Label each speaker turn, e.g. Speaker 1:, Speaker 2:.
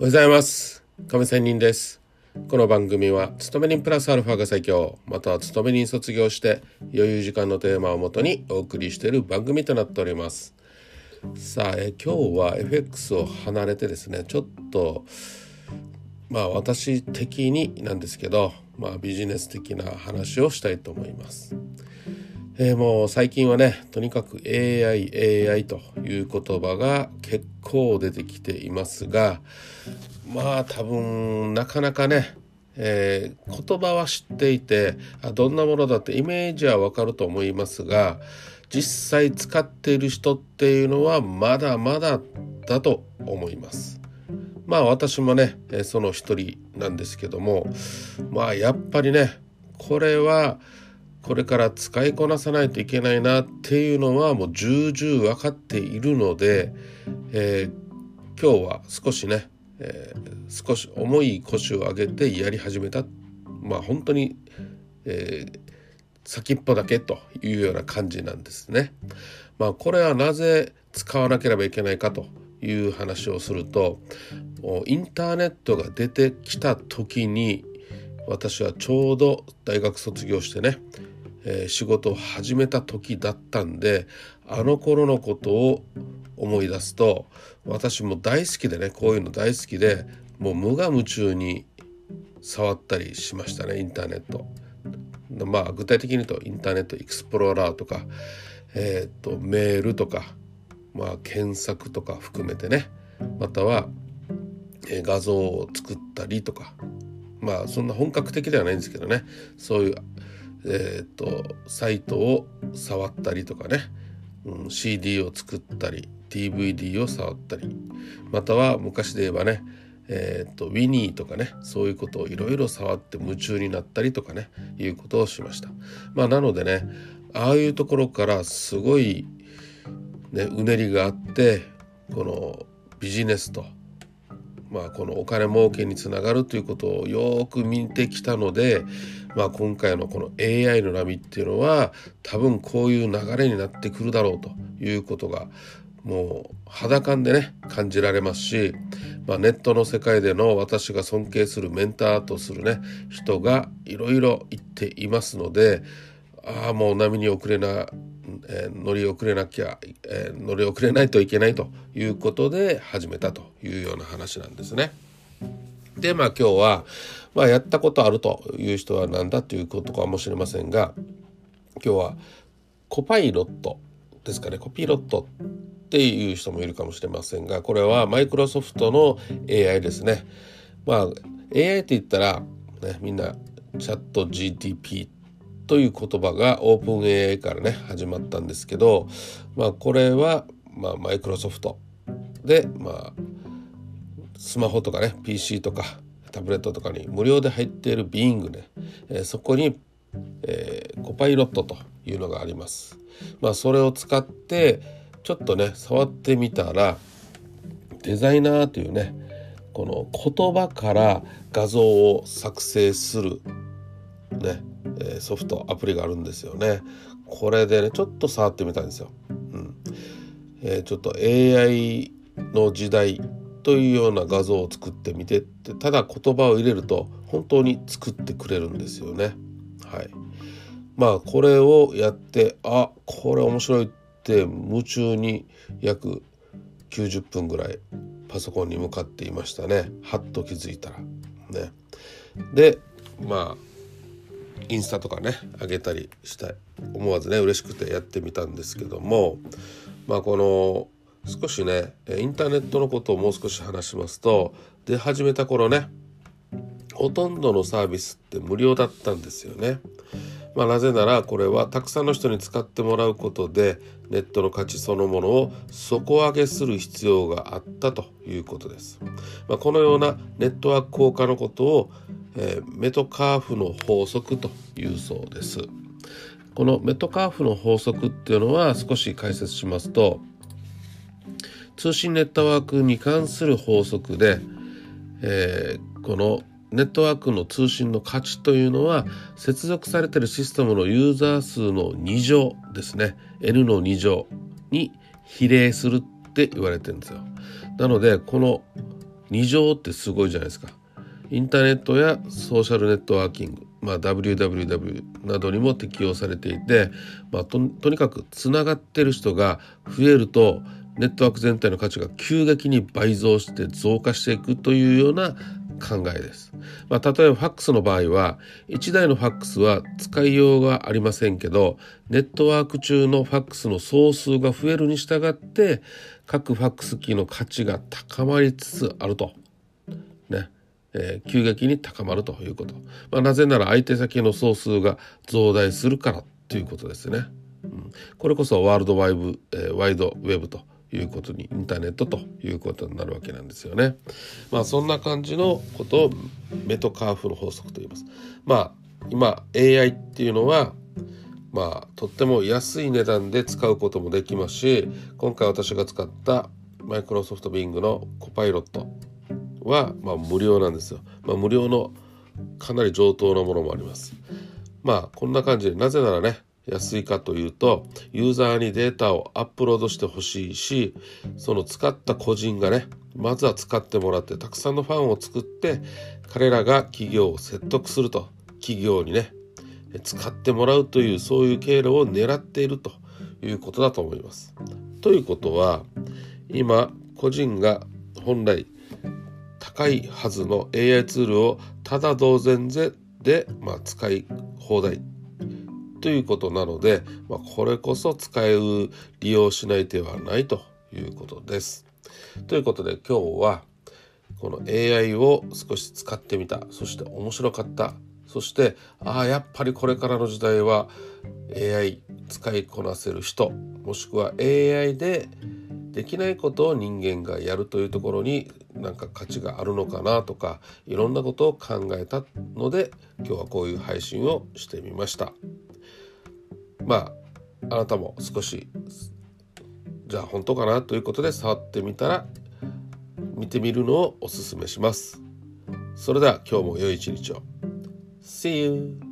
Speaker 1: おはようございます。亀仙人です。この番組は勤め人プラスアルファが最強または勤め人卒業して余裕時間のテーマをもとにお送りしている番組となっております。さあえ今日は FX を離れてですねちょっとまあ私的になんですけどまあビジネス的な話をしたいと思います。えー、もう最近はねとにかく AI AI という言葉が結構出てきていますがまあ多分なかなかね、えー、言葉は知っていてあどんなものだってイメージはわかると思いますが実際使っている人っていうのはまだまだだと思います。まあ私もねその一人なんですけどもまあやっぱりねこれはこれから使いこなさないといけないなっていうのはもう重々分かっているので、えー、今日は少しね、えー、少し重い腰を上げてやり始めたまあ本当に、えー、先っぽだけというような感じなんですね。まあこれはなぜ使わなければいけないかという話をするとインターネットが出てきた時に私はちょうど大学卒業してねえー、仕事を始めた時だったんであの頃のことを思い出すと私も大好きでねこういうの大好きでもう無我夢中に触ったりしましたねインターネット。まあ具体的に言うとインターネットエクスプローラーとか、えー、とメールとか、まあ、検索とか含めてねまたは、えー、画像を作ったりとかまあそんな本格的ではないんですけどねそういうえーと、サイトを触ったりとかね、うん、CD を作ったり DVD を触ったりまたは昔で言えばねえーと、ウィニーとかねそういうことをいろいろ触って夢中になったりとかねいうことをしました。まあ、なのでねああいうところからすごい、ね、うねりがあってこのビジネスとまあ、このお金儲けにつながるということをよく見てきたので、まあ、今回のこの AI の波っていうのは多分こういう流れになってくるだろうということがもう肌感でね感じられますし、まあ、ネットの世界での私が尊敬するメンターとするね人がいろいろ言っていますのでああもう波に遅れなえー、乗り遅れなきゃ、えー、乗り遅れないといけないということで始めたというような話なんですね。でまあ今日は、まあ、やったことあるという人は何だということかもしれませんが今日はコパイロットですかねコピーロットっていう人もいるかもしれませんがこれはマイクロソフトの AI ですね。まあ AI って言ったら、ね、みんなチャット GTP という言葉がオープン AI からね始まったんですけど、まあ、これは、まあ、マイクロソフトで、まあ、スマホとかね PC とかタブレットとかに無料で入っている Bing ね、え、そこに、え、コパイロットというのがあります。まあ、それを使ってちょっとね触ってみたらデザイナーというねこの言葉から画像を作成するねえソフトアプリがあるんですよね。これでねちょっと触ってみたんですよ、うん。えー、ちょっと AI の時代というような画像を作ってみてってただ言葉を入れると本当に作ってくれるんですよね。はい。まあこれをやってあこれ面白いって夢中に約90分ぐらいパソコンに向かっていましたね。はっと気づいたら。ね。でまあインスタとかね上げたりしたい思わずね嬉しくてやってみたんですけどもまあこの少しねインターネットのことをもう少し話しますと出始めた頃ねほとんどのサービスって無料だったんですよね。まあ、なぜならこれはたくさんの人に使ってもらうことでネットの価値そのものを底上げする必要があったということです。まあ、このようなネットワーク効果のことをえー、メトカーフの法則というそうです。このメトカーフの法則っていうのは少し解説しますと通信ネットワークに関する法則で、えー、このネットワークの通信の価値というのは接続されているシステムのユーザー数の2乗ですね N の2乗に比例するって言われてるんですよ。なのでこの2乗ってすごいじゃないですか。インターネットやソーシャルネットワーキング、まあ、WWW などにも適用されていて、まあ、ととにかくつながってる人が増えるとネットワーク全体の価値が急激に倍増して増加していくというような考えです。まあ、例えばファックスの場合は1台のファックスは使いようがありませんけどネットワーク中のファックスの総数が増えるに従って各ファックス機の価値が高まりつつあると。ね。えー、急激に高まるということ。まあ、なぜなら相手先の総数が増大するからということですね。うん、これこそワールドワイブ、えー、ワイドウェブということにインターネットということになるわけなんですよね。まあそんな感じのことをメトカーフの法則と言います。まあ今 AI っていうのはまあとっても安い値段で使うこともできますし今回私が使ったマイクロソフトビングのコパイロットはまあ無料なんですよ。まあ、無料のかなり上等なものもあります。まあこんな感じでなぜならね安いかというとユーザーにデータをアップロードしてほしいしその使った個人がねまずは使ってもらってたくさんのファンを作って彼らが企業を説得すると企業にね使ってもらうというそういう経路を狙っているということだと思います。ということは今個人が本来高いはずの AI ツールをただ同然で、まあ、使い放題ということなので、まあ、これこそ使う利用しない手はないということです。ということで今日はこの AI を少し使ってみたそして面白かったそしてああやっぱりこれからの時代は AI 使いこなせる人もしくは AI でできないことを人間がやるというところになんか価値があるのかなとかいろんなことを考えたので今日はこういう配信をしてみました。まああなたも少しじゃあ本当かなということで触ってみたら見てみるのをおすすめします。それでは今日も良い一日を。See you!